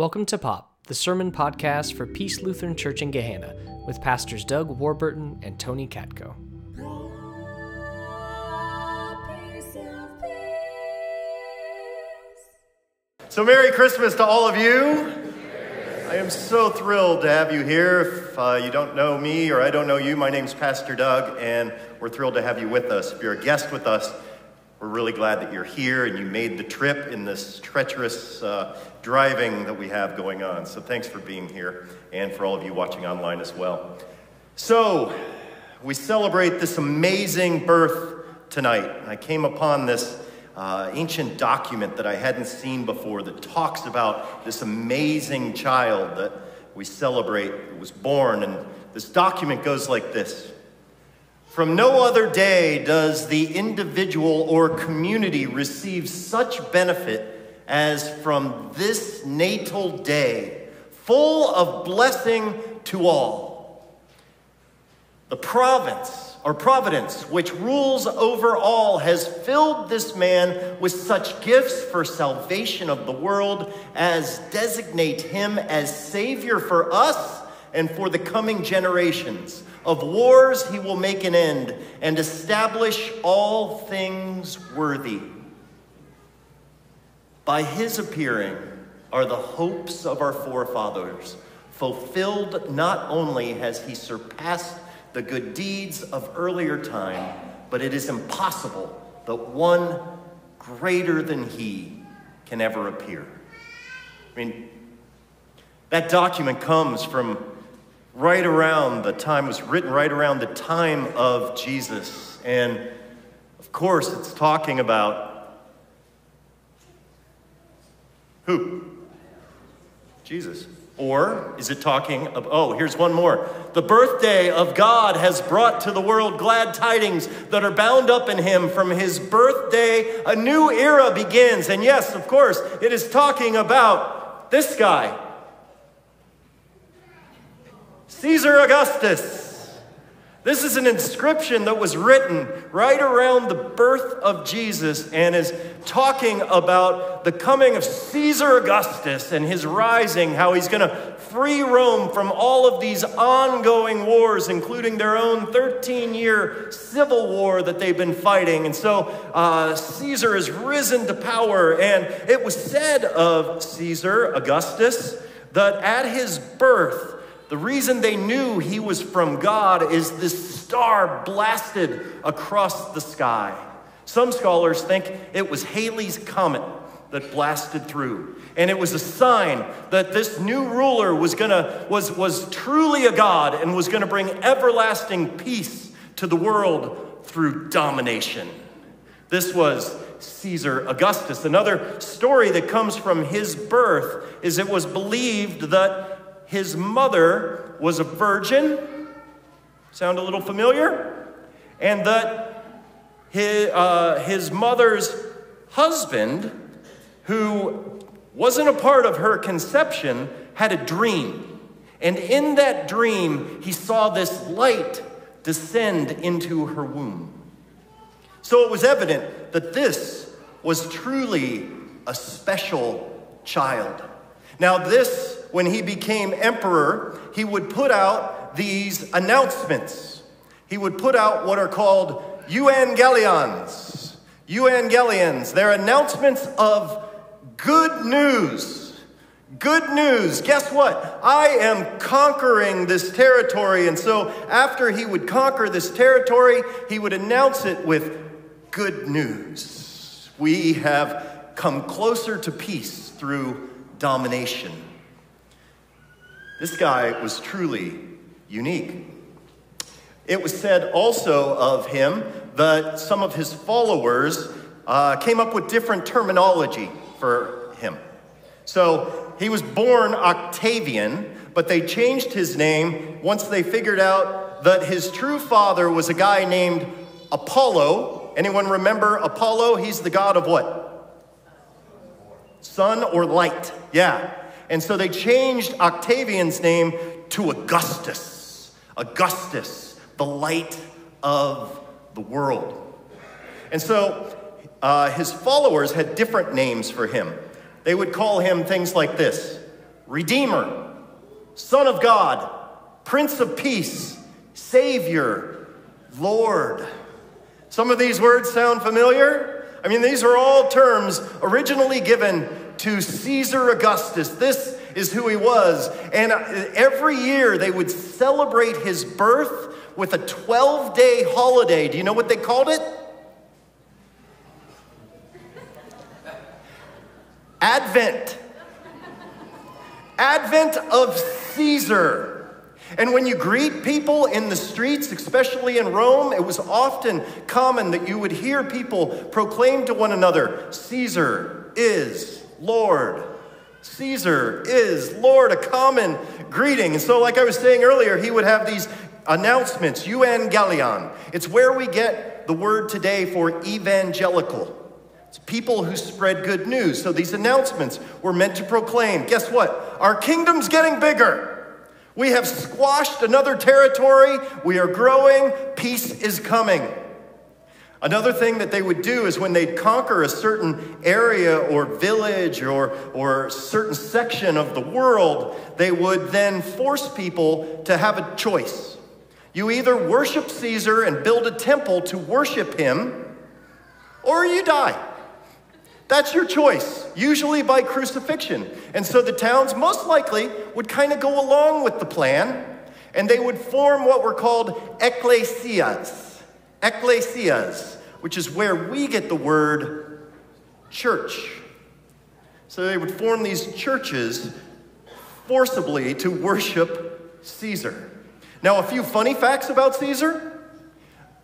Welcome to Pop, the sermon podcast for Peace Lutheran Church in Gahanna, with pastors Doug Warburton and Tony Katko. So, Merry Christmas to all of you. I am so thrilled to have you here. If uh, you don't know me or I don't know you, my name's Pastor Doug, and we're thrilled to have you with us. If you're a guest with us, we're really glad that you're here and you made the trip in this treacherous uh, driving that we have going on. So thanks for being here and for all of you watching online as well. So, we celebrate this amazing birth tonight. I came upon this uh, ancient document that I hadn't seen before that talks about this amazing child that we celebrate was born. And this document goes like this From no other day does the individual or community receive such benefit as from this natal day, full of blessing to all. The province or providence which rules over all has filled this man with such gifts for salvation of the world as designate him as Savior for us and for the coming generations. Of wars he will make an end and establish all things worthy. By his appearing are the hopes of our forefathers fulfilled. Not only has he surpassed the good deeds of earlier time, but it is impossible that one greater than he can ever appear. I mean, that document comes from right around the time, was written right around the time of Jesus. And of course, it's talking about who? Jesus. Or is it talking of, oh, here's one more. The birthday of God has brought to the world glad tidings that are bound up in him. From his birthday, a new era begins. And yes, of course, it is talking about this guy, Caesar Augustus. This is an inscription that was written right around the birth of Jesus and is talking about the coming of Caesar Augustus and his rising, how he's going to free Rome from all of these ongoing wars, including their own 13 year civil war that they've been fighting. And so uh, Caesar has risen to power, and it was said of Caesar Augustus that at his birth, the reason they knew he was from God is this star blasted across the sky. Some scholars think it was Halley's Comet that blasted through. And it was a sign that this new ruler was gonna was was truly a god and was gonna bring everlasting peace to the world through domination. This was Caesar Augustus. Another story that comes from his birth is it was believed that his mother was a virgin. Sound a little familiar? And that his, uh, his mother's husband, who wasn't a part of her conception, had a dream. And in that dream, he saw this light descend into her womb. So it was evident that this was truly a special child. Now, this when he became emperor, he would put out these announcements. He would put out what are called evangelions. Evangelions. They're announcements of good news. Good news. Guess what? I am conquering this territory. And so, after he would conquer this territory, he would announce it with good news. We have come closer to peace through domination. This guy was truly unique. It was said also of him that some of his followers uh, came up with different terminology for him. So he was born Octavian, but they changed his name once they figured out that his true father was a guy named Apollo. Anyone remember Apollo? He's the god of what? Sun or light. Yeah. And so they changed Octavian's name to Augustus. Augustus, the light of the world. And so uh, his followers had different names for him. They would call him things like this Redeemer, Son of God, Prince of Peace, Savior, Lord. Some of these words sound familiar. I mean, these are all terms originally given to Caesar Augustus. This is who he was. And uh, every year they would celebrate his birth with a 12 day holiday. Do you know what they called it? Advent. Advent of Caesar. And when you greet people in the streets, especially in Rome, it was often common that you would hear people proclaim to one another, Caesar is Lord. Caesar is Lord, a common greeting. And so, like I was saying earlier, he would have these announcements, Un euangelion. It's where we get the word today for evangelical. It's people who spread good news. So these announcements were meant to proclaim guess what? Our kingdom's getting bigger. We have squashed another territory. We are growing. Peace is coming. Another thing that they would do is when they'd conquer a certain area or village or, or certain section of the world, they would then force people to have a choice. You either worship Caesar and build a temple to worship him, or you die. That's your choice, usually by crucifixion. And so the towns most likely would kind of go along with the plan, and they would form what were called ecclesias. Ecclesias, which is where we get the word church. So they would form these churches forcibly to worship Caesar. Now, a few funny facts about Caesar.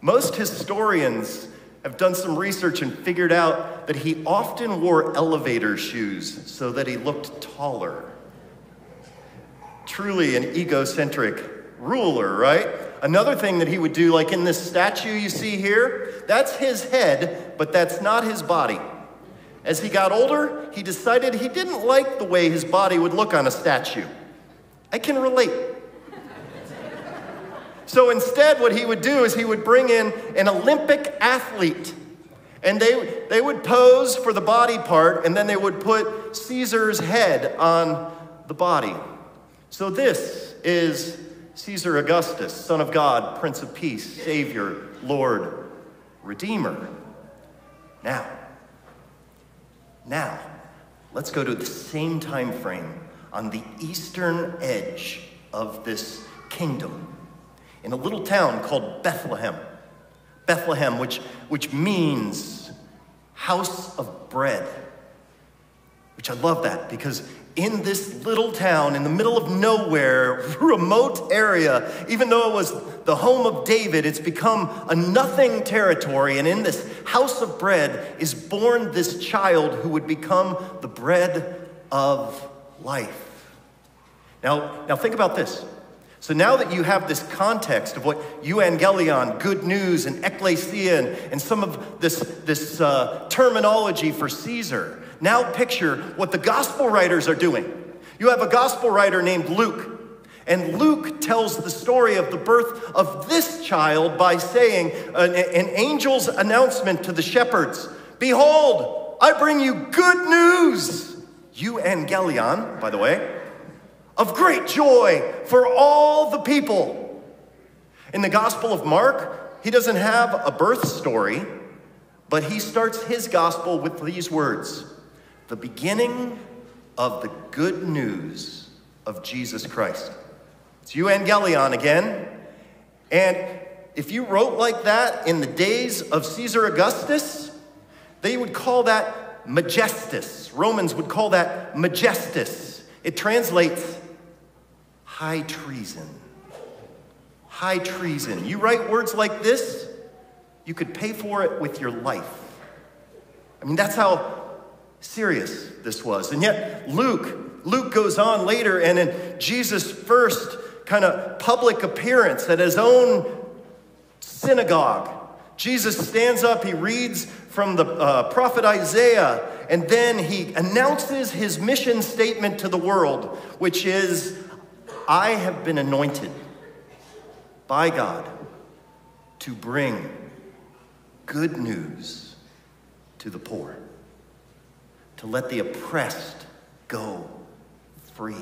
Most historians have done some research and figured out that he often wore elevator shoes so that he looked taller. Truly an egocentric ruler, right? Another thing that he would do, like in this statue you see here, that's his head, but that's not his body. As he got older, he decided he didn't like the way his body would look on a statue. I can relate. So instead, what he would do is he would bring in an Olympic athlete. And they, they would pose for the body part, and then they would put Caesar's head on the body. So this is Caesar Augustus, Son of God, Prince of Peace, Savior, Lord, Redeemer. Now, now, let's go to the same time frame on the eastern edge of this kingdom in a little town called Bethlehem. Bethlehem, which, which means house of bread. Which I love that because in this little town, in the middle of nowhere, remote area, even though it was the home of David, it's become a nothing territory. And in this house of bread is born this child who would become the bread of life. Now, now think about this. So now that you have this context of what euangelion, good news, and ecclesia, and, and some of this, this uh, terminology for Caesar, now picture what the gospel writers are doing. You have a gospel writer named Luke, and Luke tells the story of the birth of this child by saying an, an angel's announcement to the shepherds Behold, I bring you good news. Euangelion, by the way of great joy for all the people. In the Gospel of Mark, he doesn't have a birth story, but he starts his gospel with these words the beginning of the good news of Jesus Christ. It's Evangelion again. And if you wrote like that in the days of Caesar Augustus, they would call that majestus. Romans would call that majestus. It translates high treason. High treason. You write words like this, you could pay for it with your life. I mean, that's how serious this was. And yet, Luke, Luke goes on later, and in Jesus' first kind of public appearance at his own synagogue, Jesus stands up, he reads from the uh, prophet Isaiah, and then he announces his mission statement to the world, which is I have been anointed by God to bring good news to the poor, to let the oppressed go free.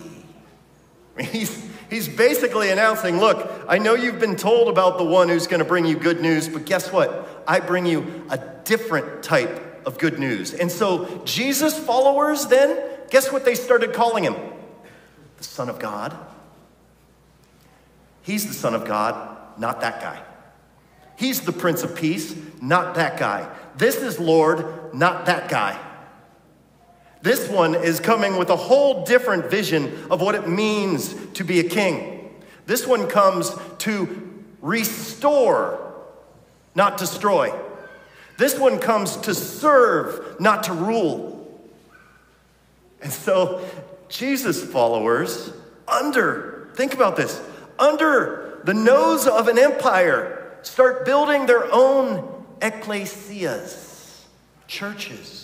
He's, he's basically announcing look, I know you've been told about the one who's going to bring you good news, but guess what? I bring you a different type of good news. And so, Jesus followers then, guess what they started calling him? The Son of God. He's the Son of God, not that guy. He's the Prince of Peace, not that guy. This is Lord, not that guy. This one is coming with a whole different vision of what it means to be a king. This one comes to restore, not destroy. This one comes to serve, not to rule. And so, Jesus followers, under, think about this, under the nose of an empire, start building their own ecclesias, churches.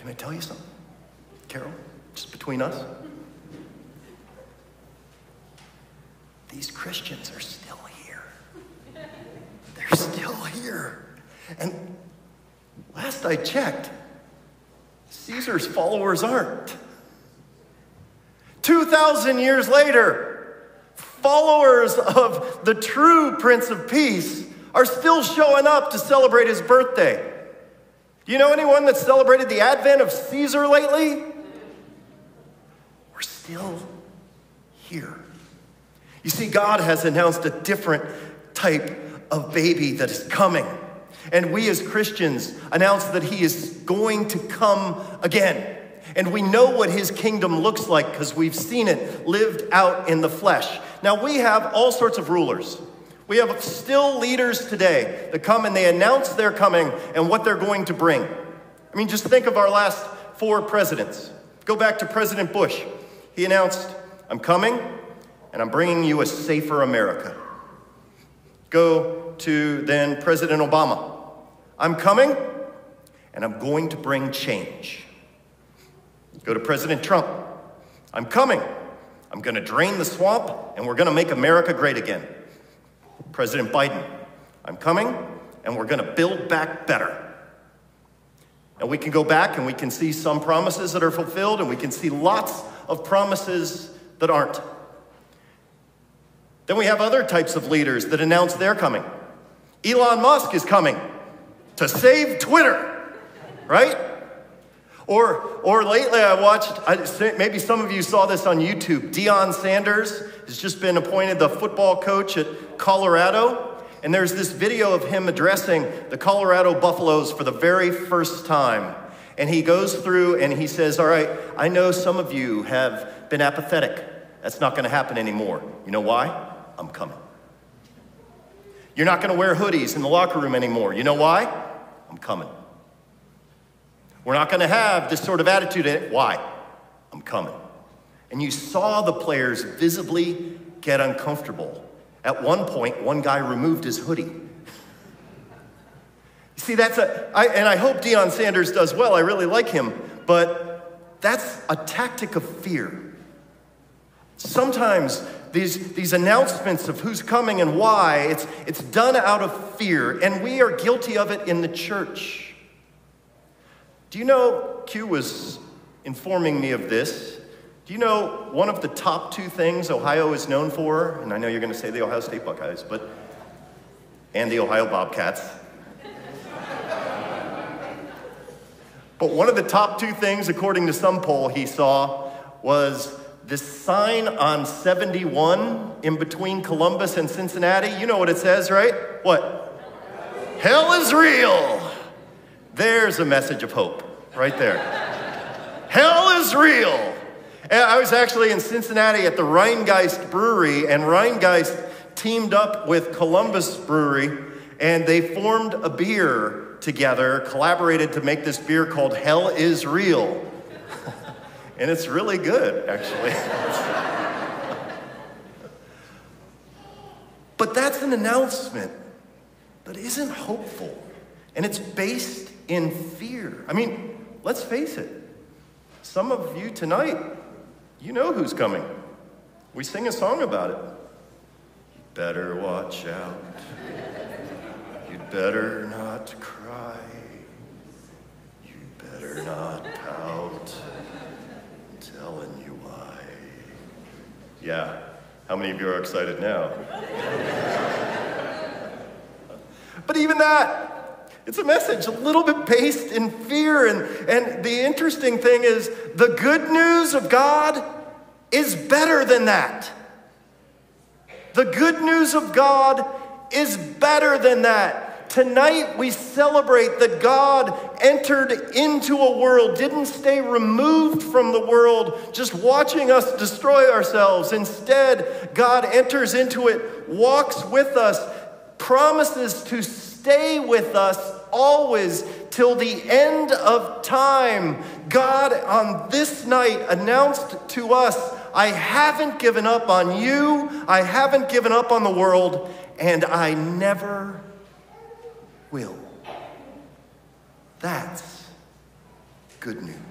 Can I tell you something? Carol, just between us? These Christians are still here. They're still here. And last I checked, Caesar's followers aren't. 2,000 years later, followers of the true Prince of Peace are still showing up to celebrate his birthday. You know anyone that celebrated the advent of Caesar lately? We're still here. You see, God has announced a different type of baby that is coming. And we as Christians announce that he is going to come again. And we know what his kingdom looks like because we've seen it lived out in the flesh. Now, we have all sorts of rulers. We have still leaders today that come and they announce they're coming and what they're going to bring. I mean, just think of our last four presidents. Go back to President Bush. He announced, I'm coming and I'm bringing you a safer America. Go to then President Obama. I'm coming and I'm going to bring change. Go to President Trump. I'm coming. I'm going to drain the swamp and we're going to make America great again. President Biden, I'm coming and we're going to build back better. And we can go back and we can see some promises that are fulfilled and we can see lots of promises that aren't. Then we have other types of leaders that announce they're coming. Elon Musk is coming to save Twitter, right? Or, or lately I watched, I, maybe some of you saw this on YouTube. Deion Sanders has just been appointed the football coach at Colorado. And there's this video of him addressing the Colorado Buffaloes for the very first time. And he goes through and he says, All right, I know some of you have been apathetic. That's not going to happen anymore. You know why? I'm coming. You're not going to wear hoodies in the locker room anymore. You know why? I'm coming. We're not going to have this sort of attitude. Why? I'm coming. And you saw the players visibly get uncomfortable. At one point, one guy removed his hoodie. See, that's a, I, and I hope Deion Sanders does well. I really like him. But that's a tactic of fear. Sometimes these, these announcements of who's coming and why, it's, it's done out of fear. And we are guilty of it in the church. Do you know, Q was informing me of this. Do you know one of the top two things Ohio is known for? And I know you're going to say the Ohio State Buckeyes, but, and the Ohio Bobcats. but one of the top two things, according to some poll he saw, was this sign on 71 in between Columbus and Cincinnati. You know what it says, right? What? Hell is real. There's a message of hope right there. Hell is real. I was actually in Cincinnati at the Rhinegeist Brewery, and Rhinegeist teamed up with Columbus Brewery, and they formed a beer together, collaborated to make this beer called Hell is Real. and it's really good, actually. but that's an announcement that isn't hopeful, and it's based in fear. I mean, let's face it, some of you tonight, you know who's coming. We sing a song about it. You better watch out. You'd better not cry. You better not pout. I'm telling you why. Yeah, how many of you are excited now? but even that, it's a message a little bit based in fear. And, and the interesting thing is, the good news of God is better than that. The good news of God is better than that. Tonight we celebrate that God entered into a world, didn't stay removed from the world, just watching us destroy ourselves. Instead, God enters into it, walks with us, promises to stay with us always till the end of time. God, on this night, announced to us, I haven't given up on you, I haven't given up on the world, and I never will. That's good news.